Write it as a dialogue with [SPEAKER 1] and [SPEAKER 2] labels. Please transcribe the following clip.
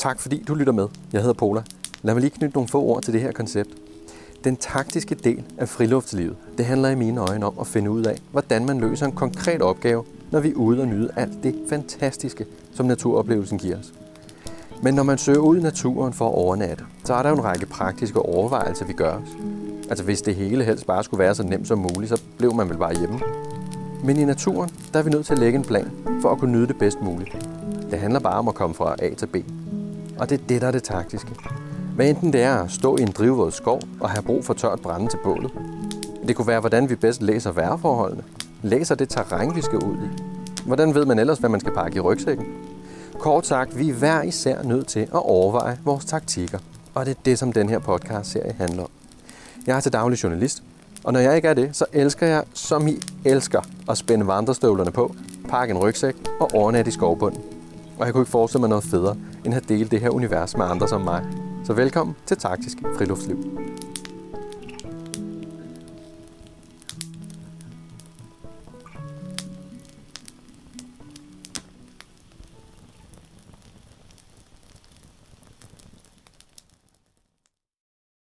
[SPEAKER 1] Tak fordi du lytter med. Jeg hedder Pola. Lad mig lige knytte nogle få ord til det her koncept. Den taktiske del af friluftslivet, det handler i mine øjne om at finde ud af, hvordan man løser en konkret opgave, når vi er ude og nyde alt det fantastiske, som naturoplevelsen giver os. Men når man søger ud i naturen for at overnatte, så er der jo en række praktiske overvejelser, vi gør os. Altså hvis det hele helst bare skulle være så nemt som muligt, så blev man vel bare hjemme. Men i naturen, der er vi nødt til at lægge en plan for at kunne nyde det bedst muligt. Det handler bare om at komme fra A til B. Og det er det, der er det taktiske. Hvad enten det er at stå i en drivvåd skov og have brug for tørt brænde til bålet. Det kunne være, hvordan vi bedst læser vejrforholdene. Læser det terræn, vi skal ud i. Hvordan ved man ellers, hvad man skal pakke i rygsækken? Kort sagt, vi er hver især nødt til at overveje vores taktikker. Og det er det, som den her podcast-serie handler om. Jeg er til daglig journalist, og når jeg ikke er det, så elsker jeg, som I elsker, at spænde vandrestøvlerne på, pakke en rygsæk og overnatte i skovbunden. Og jeg kunne ikke forestille mig noget federe, end at dele det her univers med andre som mig. Så velkommen til Taktisk Friluftsliv.